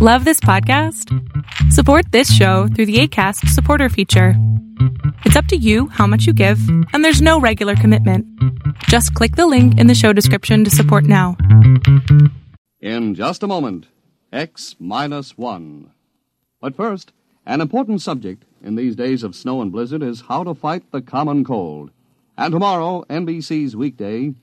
Love this podcast? Support this show through the ACAST supporter feature. It's up to you how much you give, and there's no regular commitment. Just click the link in the show description to support now. In just a moment, X minus one. But first, an important subject in these days of snow and blizzard is how to fight the common cold. And tomorrow, NBC's Weekday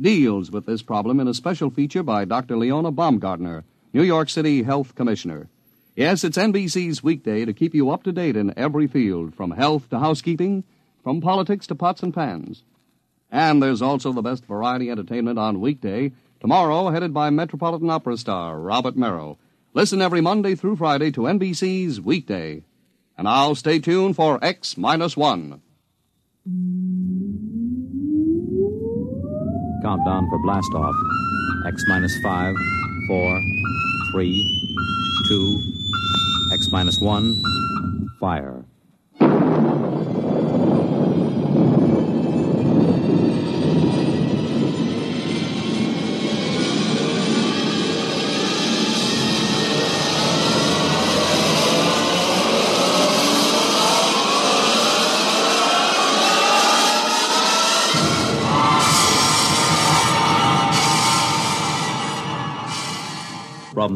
deals with this problem in a special feature by Dr. Leona Baumgartner, New York City Health Commissioner. Yes, it's NBC's Weekday to keep you up to date in every field, from health to housekeeping, from politics to pots and pans. And there's also the best variety entertainment on weekday, tomorrow headed by Metropolitan Opera star Robert Merrill. Listen every Monday through Friday to NBC's Weekday. And now stay tuned for X minus one. Countdown for blast off. X minus five, four, three, two, X minus one, fire.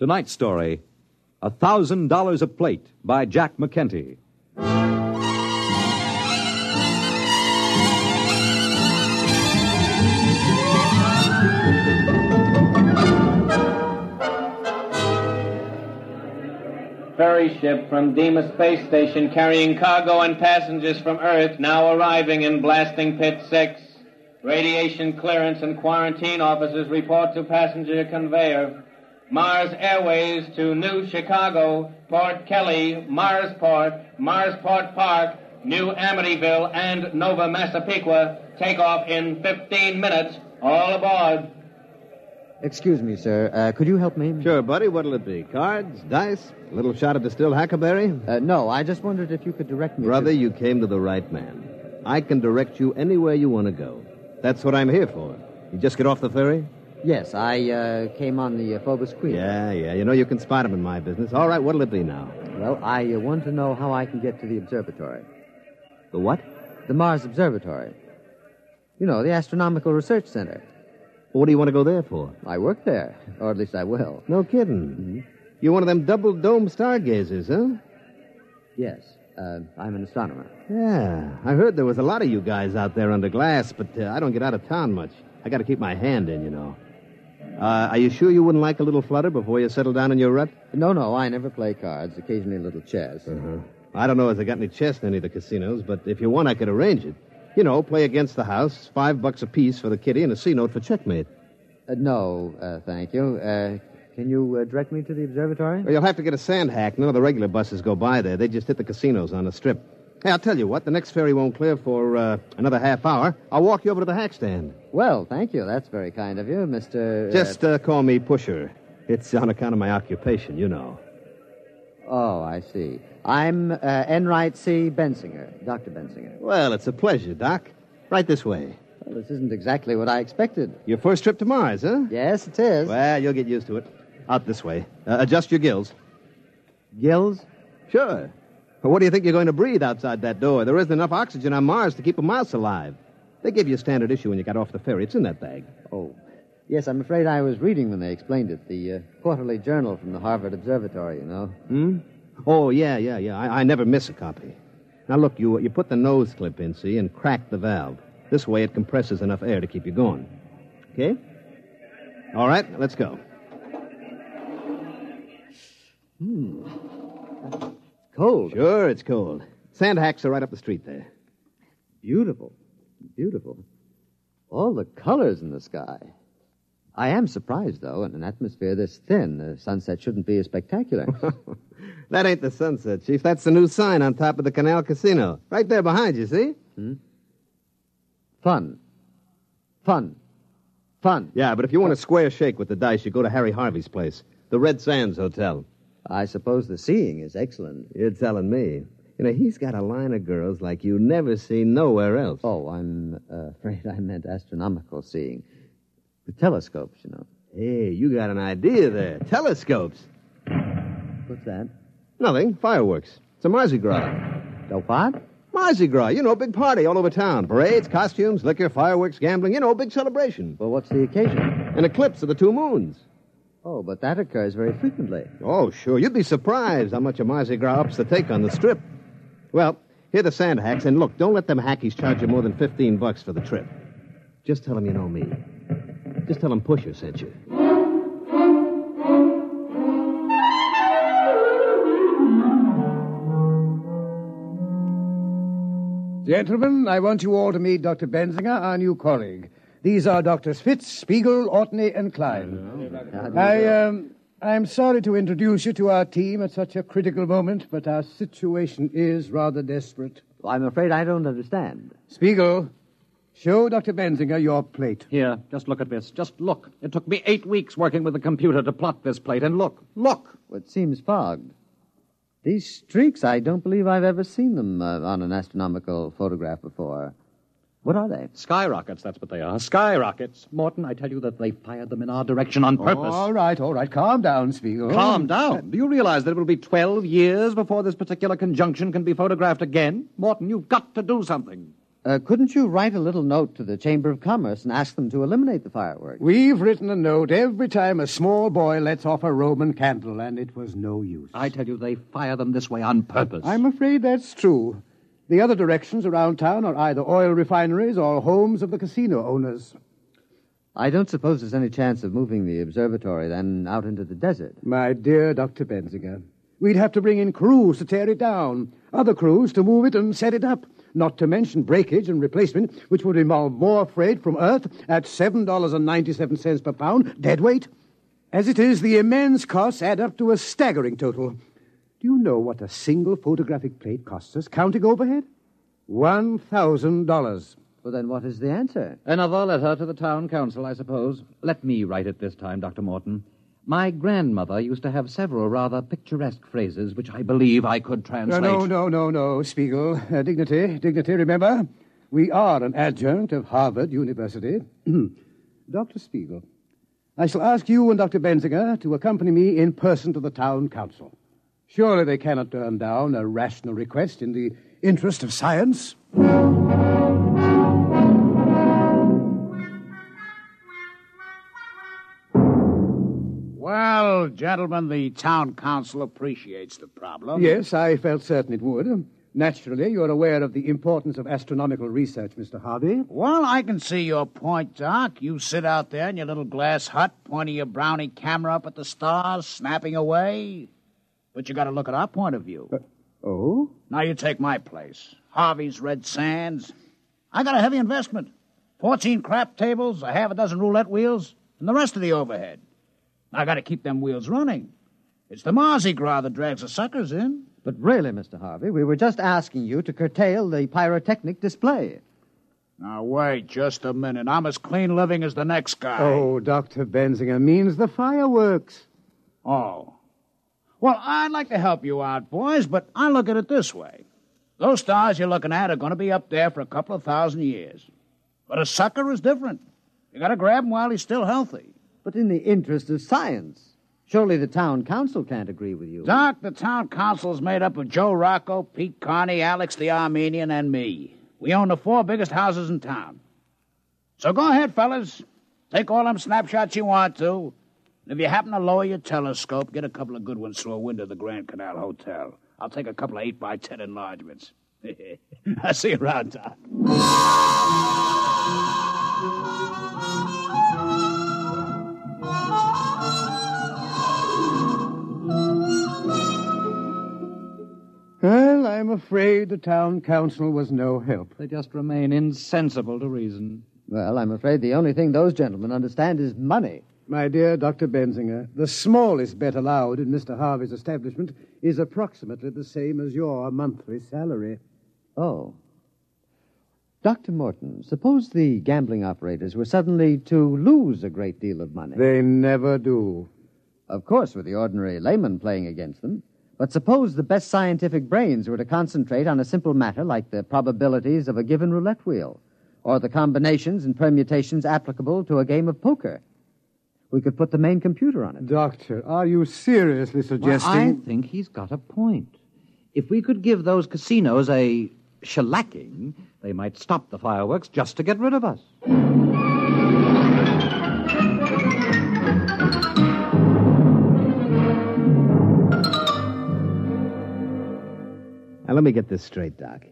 Tonight's story A Thousand Dollars a Plate by Jack McKenty. ferry ship from Deimos Space Station carrying cargo and passengers from Earth now arriving in Blasting Pit 6. Radiation clearance and quarantine officers report to passenger conveyor. Mars Airways to New Chicago, Port Kelly, Marsport, Marsport Park, New Amityville, and Nova Massapequa take off in 15 minutes. All aboard. Excuse me, sir. Uh, could you help me? Sure, buddy. What'll it be? Cards? Dice? A little shot of distilled hackberry? Uh, no, I just wondered if you could direct me. Brother, to... you came to the right man. I can direct you anywhere you want to go. That's what I'm here for. You just get off the ferry? Yes, I uh, came on the uh, Phobos Queen. Yeah, yeah. You know you can spot 'em in my business. All right, what'll it be now? Well, I uh, want to know how I can get to the observatory. The what? The Mars Observatory. You know, the Astronomical Research Center. What do you want to go there for? I work there, or at least I will. No kidding. You're one of them double dome stargazers, huh? Yes, uh, I'm an astronomer. Yeah, I heard there was a lot of you guys out there under glass, but uh, I don't get out of town much. I got to keep my hand in, you know. Uh, are you sure you wouldn't like a little flutter before you settle down in your rut? No, no, I never play cards. Occasionally a little chess. Uh-huh. I don't know if they got any chess in any of the casinos, but if you want, I could arrange it. You know, play against the house, five bucks apiece for the kitty, and a C note for checkmate. Uh, no, uh, thank you. Uh, can you uh, direct me to the observatory? Well, you'll have to get a sand hack. None of the regular buses go by there. They just hit the casinos on the strip. Hey, I'll tell you what. The next ferry won't clear for uh, another half hour. I'll walk you over to the hack stand. Well, thank you. That's very kind of you, Mr. Just uh, call me Pusher. It's on account of my occupation, you know. Oh, I see. I'm uh, Enright C. Bensinger, Dr. Bensinger. Well, it's a pleasure, Doc. Right this way. Well, this isn't exactly what I expected. Your first trip to Mars, huh? Yes, it is. Well, you'll get used to it. Out this way. Uh, adjust your gills. Gills? Sure. But what do you think you're going to breathe outside that door? There isn't enough oxygen on Mars to keep a mouse alive. They gave you a standard issue when you got off the ferry. It's in that bag. Oh. Yes, I'm afraid I was reading when they explained it. The uh, quarterly journal from the Harvard Observatory, you know. Hmm? Oh, yeah, yeah, yeah. I, I never miss a copy. Now, look, you, you put the nose clip in, see, and crack the valve. This way it compresses enough air to keep you going. Okay? All right, let's go. Cold. Sure, it's cold. Sand hacks are right up the street there. Beautiful. Beautiful. All the colors in the sky. I am surprised, though, in an atmosphere this thin, the sunset shouldn't be as spectacular. that ain't the sunset, Chief. That's the new sign on top of the Canal Casino. Right there behind you, see? Hmm? Fun. Fun. Fun. Yeah, but if you want a square shake with the dice, you go to Harry Harvey's place, the Red Sands Hotel. I suppose the seeing is excellent. You're telling me. You know, he's got a line of girls like you never see nowhere else. Oh, I'm uh, afraid I meant astronomical seeing. The telescopes, you know. Hey, you got an idea there. Telescopes. What's that? Nothing. Fireworks. It's a Mardi Gras. The what? Mardi Gras, you know, big party all over town. Parades, costumes, liquor, fireworks, gambling, you know, big celebration. Well, what's the occasion? An eclipse of the two moons. Oh, but that occurs very frequently. Oh, sure. You'd be surprised how much a Mardi Gras ups the take on the strip. Well, here are the sand hacks, and look, don't let them hackies charge you more than 15 bucks for the trip. Just tell them you know me. Just tell them Pusher sent you. Gentlemen, I want you all to meet Dr. Benzinger, our new colleague. These are Doctors Fitz, Spiegel, Ortney, and Klein. I, um, I'm sorry to introduce you to our team at such a critical moment, but our situation is rather desperate. I'm afraid I don't understand. Spiegel, show Dr. Benzinger your plate. Here, just look at this. Just look. It took me eight weeks working with the computer to plot this plate, and look, look. It seems fogged. These streaks, I don't believe I've ever seen them uh, on an astronomical photograph before. What are they? Skyrockets, that's what they are. Skyrockets. Morton, I tell you that they fired them in our direction on purpose. All right, all right. Calm down, Spiegel. Calm down. Do you realize that it will be 12 years before this particular conjunction can be photographed again? Morton, you've got to do something. Uh, couldn't you write a little note to the Chamber of Commerce and ask them to eliminate the fireworks? We've written a note every time a small boy lets off a Roman candle, and it was no use. I tell you, they fire them this way on purpose. I'm afraid that's true. The other directions around town are either oil refineries or homes of the casino owners. I don't suppose there's any chance of moving the observatory then out into the desert. My dear Dr. Benzinger, we'd have to bring in crews to tear it down, other crews to move it and set it up, not to mention breakage and replacement, which would involve more freight from Earth at $7.97 per pound, dead weight. As it is, the immense costs add up to a staggering total. Do you know what a single photographic plate costs us, counting overhead? $1,000. Well, then what is the answer? Another letter to the town council, I suppose. Let me write it this time, Dr. Morton. My grandmother used to have several rather picturesque phrases which I believe I could No, translate. no, no, no, no, Spiegel. Uh, dignity, dignity, remember? We are an adjunct of Harvard University. Dr. Spiegel, I shall ask you and Dr. Benzinger to accompany me in person to the town council. Surely they cannot turn down a rational request in the interest of science. Well, gentlemen, the town council appreciates the problem. Yes, I felt certain it would. Naturally, you're aware of the importance of astronomical research, Mr. Harvey. Well, I can see your point, Doc. You sit out there in your little glass hut, pointing your brownie camera up at the stars, snapping away. But you got to look at our point of view. Uh, oh? Now you take my place. Harvey's Red Sands. I got a heavy investment. Fourteen crap tables, a half a dozen roulette wheels, and the rest of the overhead. I got to keep them wheels running. It's the Mardi Gras that drags the suckers in. But really, Mr. Harvey, we were just asking you to curtail the pyrotechnic display. Now, wait just a minute. I'm as clean living as the next guy. Oh, Dr. Benzinger means the fireworks. Oh. Well, I'd like to help you out, boys, but I look at it this way. Those stars you're looking at are going to be up there for a couple of thousand years. But a sucker is different. You got to grab him while he's still healthy. But in the interest of science, surely the town council can't agree with you. Doc, the town council is made up of Joe Rocco, Pete Carney, Alex the Armenian, and me. We own the four biggest houses in town. So go ahead, fellas. Take all them snapshots you want to. And if you happen to lower your telescope, get a couple of good ones through a window of the Grand Canal Hotel. I'll take a couple of 8 by 10 enlargements. I'll see you around, Doc. Well, I'm afraid the town council was no help. They just remain insensible to reason. Well, I'm afraid the only thing those gentlemen understand is money. My dear Dr. Benzinger, the smallest bet allowed in Mr. Harvey's establishment is approximately the same as your monthly salary. Oh. Dr. Morton, suppose the gambling operators were suddenly to lose a great deal of money. They never do. Of course, with the ordinary layman playing against them. But suppose the best scientific brains were to concentrate on a simple matter like the probabilities of a given roulette wheel, or the combinations and permutations applicable to a game of poker. We could put the main computer on it. Doctor, are you seriously Well, suggesting. I think he's got a point. If we could give those casinos a shellacking, they might stop the fireworks just to get rid of us. Now, let me get this straight, Doc.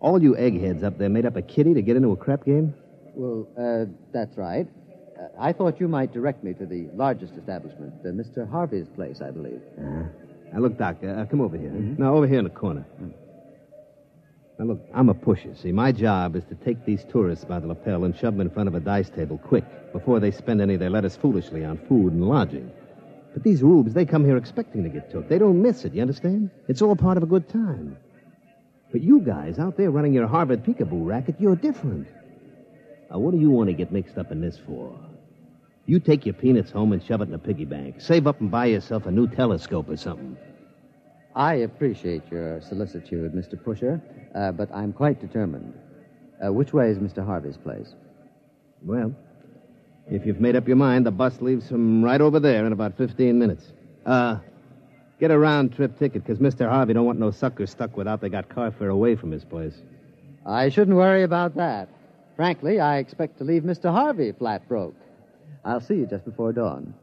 All you eggheads up there made up a kitty to get into a crap game? Well, uh, that's right. Uh, I thought you might direct me to the largest establishment, uh, Mr. Harvey's place, I believe. Now, look, Doc, uh, come over here. Now over here in the corner. Now, look, I'm a pusher. See, my job is to take these tourists by the lapel and shove them in front of a dice table quick before they spend any of their lettuce foolishly on food and lodging. But these rubes, they come here expecting to get took. They don't miss it, you understand? It's all part of a good time. But you guys out there running your Harvard peekaboo racket, you're different. Now, what do you want to get mixed up in this for? You take your peanuts home and shove it in a piggy bank. Save up and buy yourself a new telescope or something. I appreciate your solicitude, Mr. Pusher, uh, but I'm quite determined. Uh, which way is Mr. Harvey's place? Well, if you've made up your mind, the bus leaves from right over there in about 15 minutes. Uh, get a round trip ticket, because Mr. Harvey don't want no suckers stuck without they got car fare away from his place. I shouldn't worry about that. Frankly, I expect to leave Mr. Harvey flat broke. I'll see you just before dawn.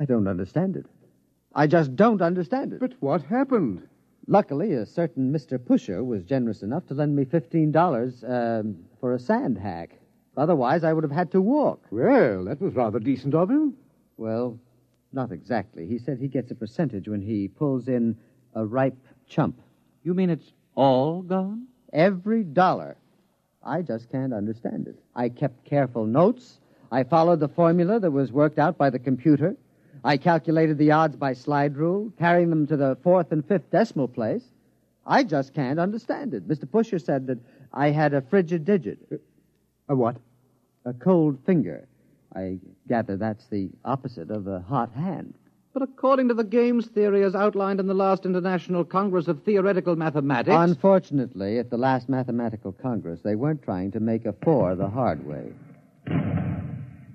I don't understand it. I just don't understand it. But what happened? Luckily, a certain Mr. Pusher was generous enough to lend me $15 um, for a sand hack. Otherwise, I would have had to walk. Well, that was rather decent of him. Well, not exactly. He said he gets a percentage when he pulls in a ripe chump. You mean it's all gone? Every dollar. I just can't understand it. I kept careful notes. I followed the formula that was worked out by the computer. I calculated the odds by slide rule, carrying them to the fourth and fifth decimal place. I just can't understand it. Mr. Pusher said that I had a frigid digit, A what? a cold finger. I gather that's the opposite of a hot hand. But according to the games theory as outlined in the last International Congress of Theoretical Mathematics. Unfortunately, at the last mathematical congress, they weren't trying to make a four the hard way.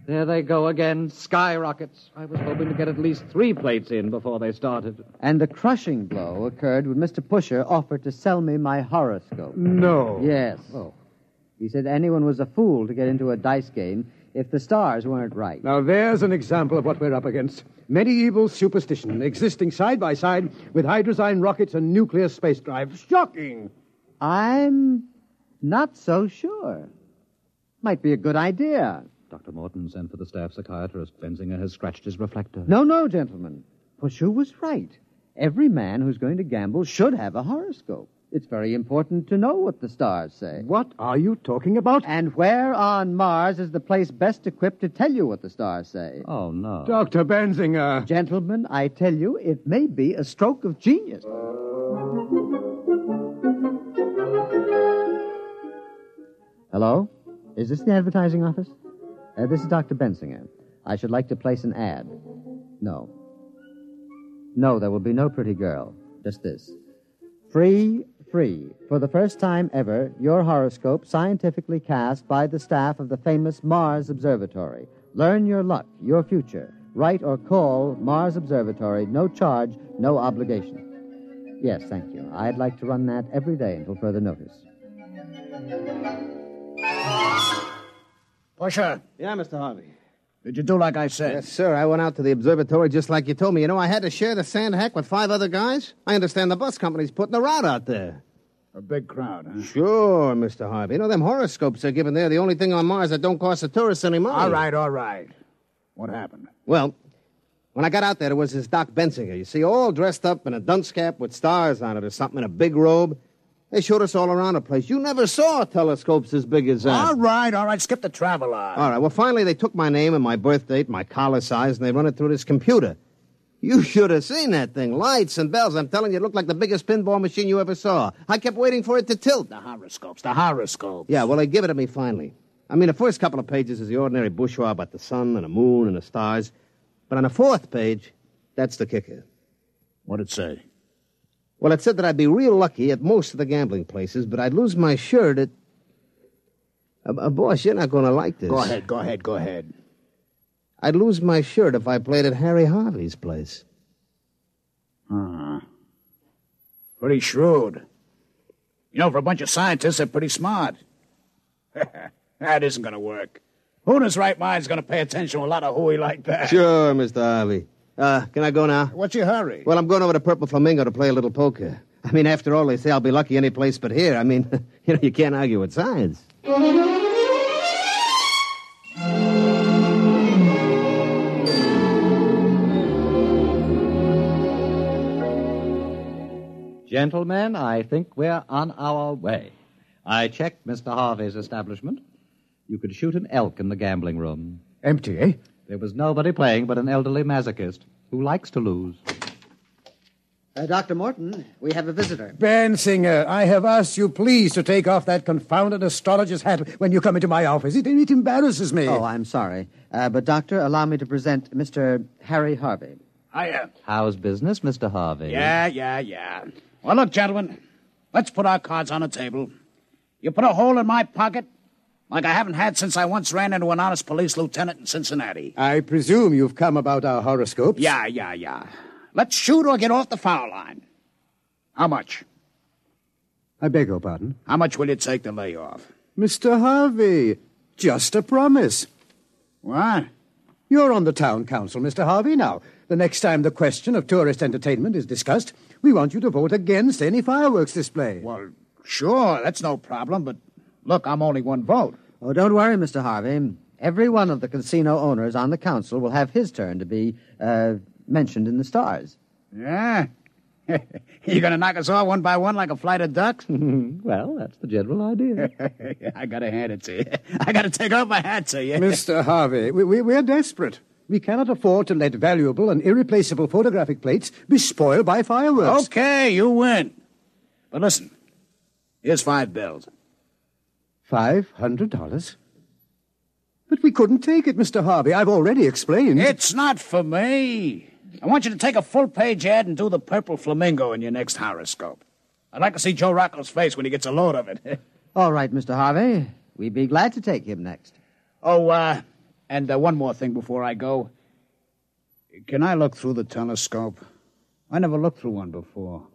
There they go again, skyrockets. I was hoping to get at least three plates in before they started. And the crushing blow occurred when Mr. Pusher offered to sell me my horoscope. No. Yes. Oh. He said anyone was a fool to get into a dice game if the stars weren't right. Now, there's an example of what we're up against. Medieval superstition existing side by side with hydrazine rockets and nuclear space drive. Shocking! I'm not so sure. Might be a good idea. Dr. Morton sent for the staff psychiatrist. Benzinger has scratched his reflector. No, no, gentlemen. Pusher was right. Every man who's going to gamble should have a horoscope. It's very important to know what the stars say. What are you talking about? And where on Mars is the place best equipped to tell you what the stars say? Oh, no. Dr. Benzinger. Gentlemen, I tell you, it may be a stroke of genius. Hello? Is this the advertising office? Uh, this is Dr. Bensinger. I should like to place an ad. No. No, there will be no pretty girl. Just this. Free, free. For the first time ever, your horoscope scientifically cast by the staff of the famous Mars Observatory. Learn your luck, your future. Write or call Mars Observatory. No charge, no obligation. Yes, thank you. I'd like to run that every day until further notice. Pusher, Yeah, Mr. Harvey. Did you do like I said? Yes, sir. I went out to the observatory just like you told me. You know, I had to share the sand hack with five other guys. I understand the bus company's putting a route out there. A big crowd, huh? Sure, Mr. Harvey. You know, them horoscopes they're giving there, the only thing on Mars that don't cost the tourists any money. All right, all right. What happened? Well, when I got out there, there was this Doc Bensinger, you see, all dressed up in a dunce cap with stars on it or something, in a big robe. They showed us all around the place. You never saw telescopes as big as that. All right, all right. Skip the traveler. All right, well, finally, they took my name and my birth date, my collar size, and they run it through this computer. You should have seen that thing. Lights and bells. I'm telling you, it looked like the biggest pinball machine you ever saw. I kept waiting for it to tilt. The horoscopes, the horoscopes. Yeah, well, they give it to me finally. I mean, the first couple of pages is the ordinary bourgeois about the sun and the moon and the stars. But on the fourth page, that's the kicker. What'd it say? Well, it said that I'd be real lucky at most of the gambling places, but I'd lose my shirt at. Uh, uh, boss, you're not going to like this. Go ahead, go ahead, go ahead. I'd lose my shirt if I played at Harry Harvey's place. Uh, pretty shrewd. You know, for a bunch of scientists, they're pretty smart. that isn't going to work. Who in his right mind is going to pay attention to a lot of hooey like that? Sure, Mr. Harvey. Uh, can I go now? What's your hurry? Well, I'm going over to Purple Flamingo to play a little poker. I mean, after all, they say I'll be lucky any place but here. I mean, you know, you can't argue with science. Gentlemen, I think we're on our way. I checked Mr. Harvey's establishment. You could shoot an elk in the gambling room. Empty, eh? There was nobody playing but an elderly masochist who likes to lose. Uh, Dr. Morton, we have a visitor. Bensinger, I have asked you please to take off that confounded astrologer's hat when you come into my office. It, it embarrasses me. Oh, I'm sorry. Uh, but, Doctor, allow me to present Mr. Harry Harvey. Hiya. How's business, Mr. Harvey? Yeah, yeah, yeah. Well, look, gentlemen, let's put our cards on the table. You put a hole in my pocket like I haven't had since I once ran into an honest police lieutenant in Cincinnati. I presume you've come about our horoscopes. Yeah, yeah, yeah. Let's shoot or get off the foul line. How much? I beg your pardon? How much will it take to lay off? Mr. Harvey, just a promise. What? You're on the town council, Mr. Harvey. Now, the next time the question of tourist entertainment is discussed, we want you to vote against any fireworks display. Well, sure, that's no problem, but look, I'm only one vote. Oh, don't worry, Mr. Harvey. Every one of the casino owners on the council will have his turn to be uh, mentioned in the stars. Yeah? you going to knock us off one by one like a flight of ducks? well, that's the general idea. I got to hand it to you. I got to take off my hat to you. Mr. Harvey, we, we, we're desperate. We cannot afford to let valuable and irreplaceable photographic plates be spoiled by fireworks. Okay, you win. But listen, here's five bills. Five hundred dollars? But we couldn't take it, Mr. Harvey. I've already explained. It's not for me. I want you to take a full page ad and do the purple flamingo in your next horoscope. I'd like to see Joe Rocco's face when he gets a load of it. All right, Mr. Harvey. We'd be glad to take him next. oh, uh, and uh, one more thing before I go. Can I look through the telescope? I never looked through one before.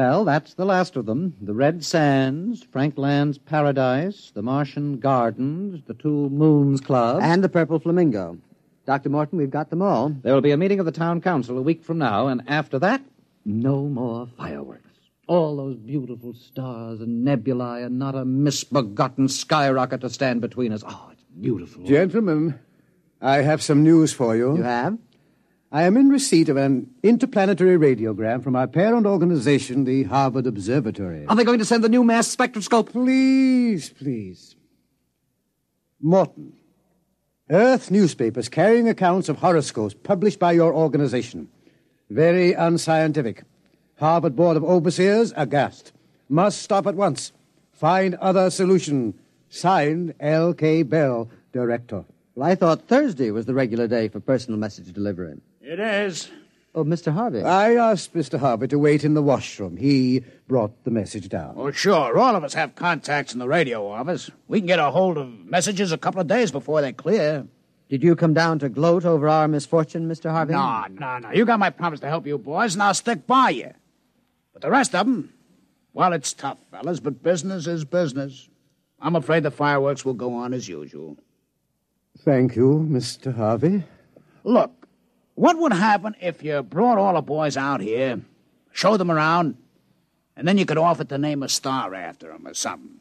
Well, that's the last of them. The Red Sands, Frank Land's Paradise, the Martian Gardens, the Two Moons Club. And the Purple Flamingo. Dr. Morton, we've got them all. There will be a meeting of the town council a week from now, and after that, no more fireworks. All those beautiful stars and nebulae, and not a misbegotten skyrocket to stand between us. Oh, it's beautiful. Gentlemen, I have some news for you. You have? I am in receipt of an interplanetary radiogram from our parent organization, the Harvard Observatory. Are they going to send the new mass spectroscope? Please, please. Morton, Earth newspapers carrying accounts of horoscopes published by your organization. Very unscientific. Harvard Board of Overseers aghast. Must stop at once. Find other solution. Signed L.K. Bell, Director. Well, I thought Thursday was the regular day for personal message delivery. It is. Oh, Mr. Harvey. I asked Mr. Harvey to wait in the washroom. He brought the message down. Oh, sure. All of us have contacts in the radio office. We can get a hold of messages a couple of days before they clear. Did you come down to gloat over our misfortune, Mr. Harvey? No, no, no. You got my promise to help you boys, and I'll stick by you. But the rest of them, well, it's tough, fellas, but business is business. I'm afraid the fireworks will go on as usual. Thank you, Mr. Harvey. Look, what would happen if you brought all the boys out here, showed them around, And then you could offer to name a star after them or something.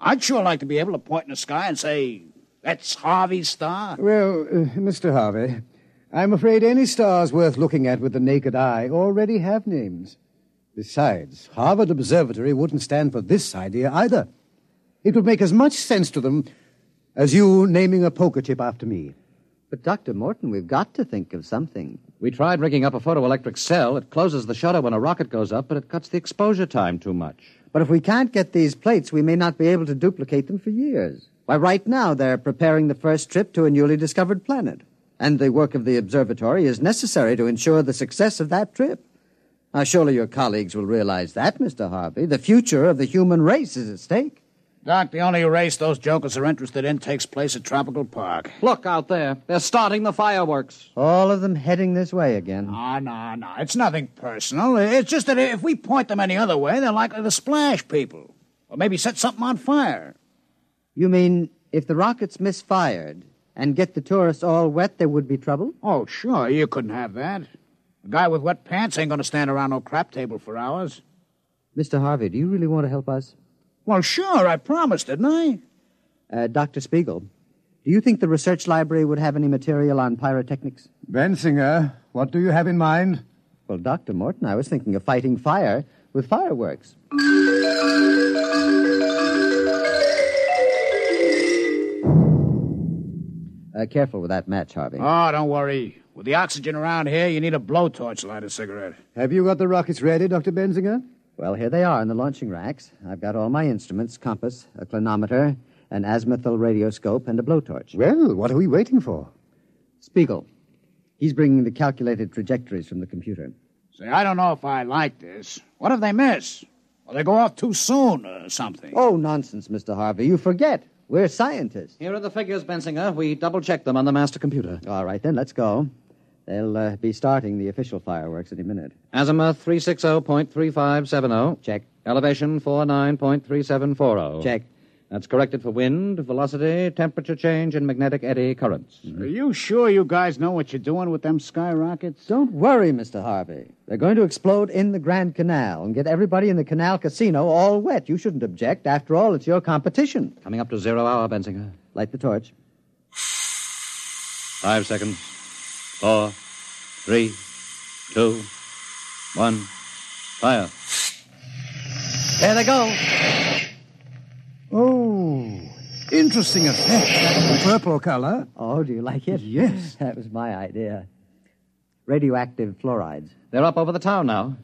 I'd sure like to be able to point in the sky and say, that's Harvey's star. Well, uh, Mr. Harvey, I'm afraid any stars worth looking at with the naked eye already have names. Besides, Harvard Observatory wouldn't stand for this idea either. It would make as much sense to them as you naming a poker chip after me. But, Dr. Morton, we've got to think of something. We tried rigging up a photoelectric cell. It closes the shutter when a rocket goes up, but it cuts the exposure time too much. But if we can't get these plates, we may not be able to duplicate them for years. Why, right now they're preparing the first trip to a newly discovered planet. And the work of the observatory is necessary to ensure the success of that trip. Now, surely your colleagues will realize that, Mr. Harvey. The future of the human race is at stake. Doc, the only race those jokers are interested in takes place at Tropical Park. Look out there. They're starting the fireworks. All of them heading this way again. No, no, no. It's nothing personal. It's just that if we point them any other way, they're likely to splash people. Or maybe set something on fire. You mean if the rockets misfired and get the tourists all wet, there would be trouble? Oh, sure. You couldn't have that. A guy with wet pants ain't going to stand around no crap table for hours. Mr. Harvey, do you really want to help us? Well, sure. I promised, didn't I? Uh, Dr. Spiegel, do you think the research library would have any material on pyrotechnics? Bensinger, what do you have in mind? Well, Dr. Morton, I was thinking of fighting fire with fireworks. Uh, careful with that match, Harvey. Oh, don't worry. With the oxygen around here, you need a blowtorch to light a cigarette. Have you got the rockets ready, Dr. Bensinger? Well, here they are in the launching racks. I've got all my instruments compass, a clinometer, an azimuthal radioscope, and a blowtorch. Well, what are we waiting for? Spiegel. He's bringing the calculated trajectories from the computer. Say, I don't know if I like this. What if they miss? Or they go off too soon or something? Oh, nonsense, Mr. Harvey. You forget. We're scientists. Here are the figures, Bensinger. We double checked them on the master computer. All right, then, let's go. They'll uh, be starting the official fireworks any minute. Azimuth 360.3570. Check. Elevation 49.3740. Check. That's corrected for wind, velocity, temperature change, and magnetic eddy currents. Are you sure you guys know what you're doing with them skyrockets? Don't worry, Mr. Harvey. They're going to explode in the Grand Canal and get everybody in the Canal Casino all wet. You shouldn't object. After all, it's your competition. Coming up to zero hour, Bensinger. Light the torch. Five seconds. Four, three, two, one. Fire. There they go. Oh, interesting effect. That purple color. Oh, do you like it? Yes. That was my idea. Radioactive fluorides. They're up over the town now.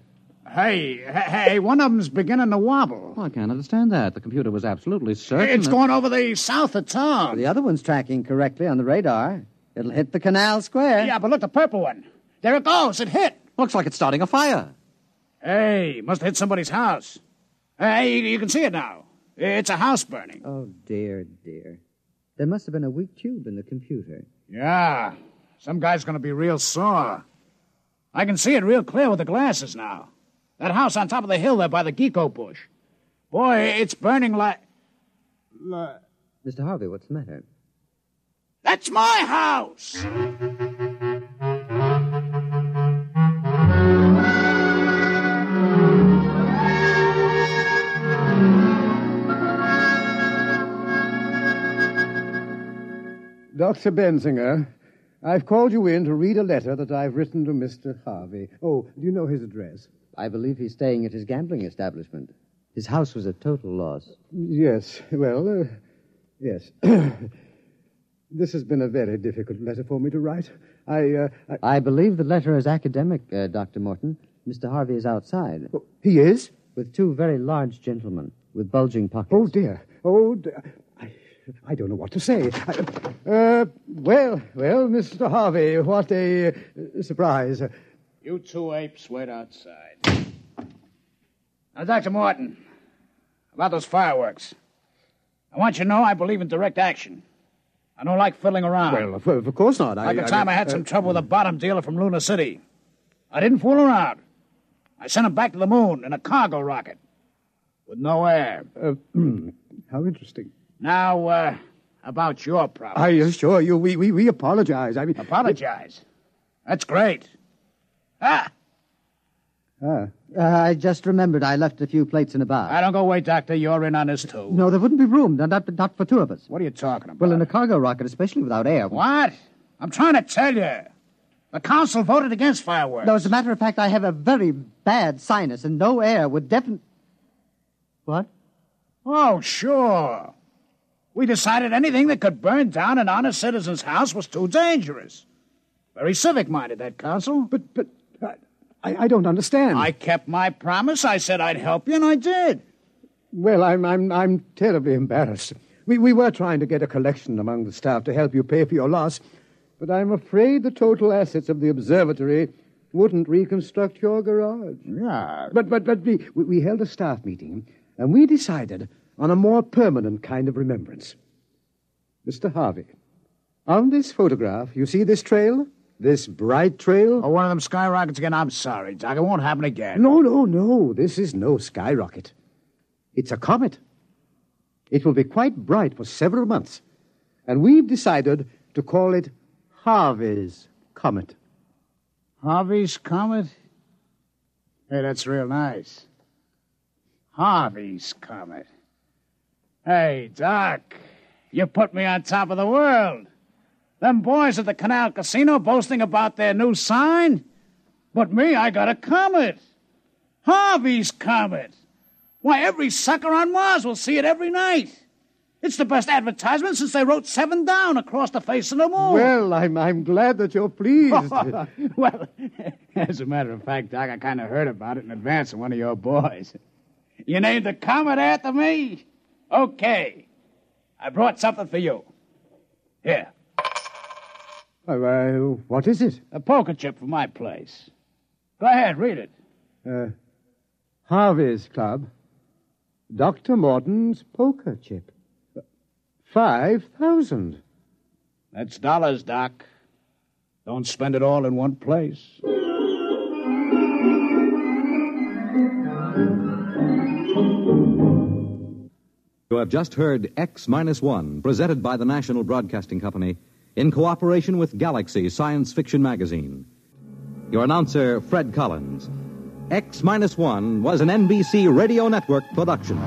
Hey, hey, hey, one of them's beginning to wobble. Oh, I can't understand that. The computer was absolutely certain. It's that- going over the south of town. The other one's tracking correctly on the radar. It'll hit the Canal Square. Yeah, but look, the purple one. There it goes. It hit. Looks like it's starting a fire. Hey, must have hit somebody's house. Hey, you can see it now. It's a house burning. Oh, dear, dear. There must have been a weak tube in the computer. Yeah, some guy's going to be real sore. I can see it real clear with the glasses now. That house on top of the hill there by the Geeko bush. Boy, it's burning like. like- Mr. Harvey, what's the matter? That's my house! Dr. Bensinger, I've called you in to read a letter that I've written to Mr. Harvey. Oh, do you know his address? I believe he's staying at his gambling establishment. His house was a total loss. Yes, well, uh, yes. this has been a very difficult letter for me to write. I, uh, I... I believe the letter is academic, uh, Dr. Morton. Mr. Harvey is outside. Oh, he is? With two very large gentlemen with bulging pockets. Oh, dear. Oh, dear. I, I don't know what to say. I, uh, well, well, Mr. Harvey, what a uh, surprise. You two apes wait outside. Now, Dr. Morton, about those fireworks. I want you to know I believe in direct action. I don't like fiddling around. Well, of, of course not. like I, the time I, had uh, some trouble with a bottom dealer from Luna City. I didn't fool around. I sent him back to the moon in a cargo rocket with no air. Uh, how interesting. Now, uh, about your problem. I assure you, we, we, we apologize. I mean, Apologize. That's great. Ah, Ah, Uh, I just remembered I left a few plates in the bar. I don't go away, Doctor. You're in on this, too. No, there wouldn't be room. Not, not, not for two of us. What are you talking about? Well, in a cargo rocket, especially without air. What? I'm trying to tell you. The council voted against fireworks. No, as a matter of fact, I have a very bad sinus, and no air would definitely. What? Oh, sure. We decided anything that could burn down an honest citizen's house was too dangerous. Very civic minded, that council. But, but, I, I don't understand. I kept my promise. I said I'd help you, and I did. Well, I'm, I'm, I'm terribly embarrassed. We, we were trying to get a collection among the staff to help you pay for your loss, but I'm afraid the total assets of the observatory wouldn't reconstruct your garage. Yeah. But, but, but we, we we held a staff meeting, and we decided on a more permanent kind of remembrance. Mr. Harvey, on this photograph, you see this trail? This bright trail? Oh, one of them skyrockets again? I'm sorry, Doc. It won't happen again. No, no, no. This is no skyrocket. It's a comet. It will be quite bright for several months. And we've decided to call it Harvey's Comet. Harvey's Comet? Hey, that's real nice. Harvey's Comet. Hey, Doc, you put me on top of the world. Them boys at the Canal Casino boasting about their new sign? But me, I got a comet. Harvey's Comet. Why, every sucker on Mars will see it every night. It's the best advertisement since they wrote seven down across the face of the moon. Well, I'm, I'm glad that you're pleased. well, as a matter of fact, Doc, I kind of heard about it in advance of one of your boys. You named the comet after me? Okay. I brought something for you. Here, Uh, uh, what is it? a poker chip for my place. Go ahead, read it. Uh, Harvey's Club. Dr. Morton's poker chip. Five thousand. That's dollars, Doc. Don't spend it all in one place. You have just heard X Minus One, presented by the National Broadcasting Company in cooperation with Galaxy Science Fiction Magazine. Your announcer, Fred Collins. X Minus One was an NBC Radio Network production.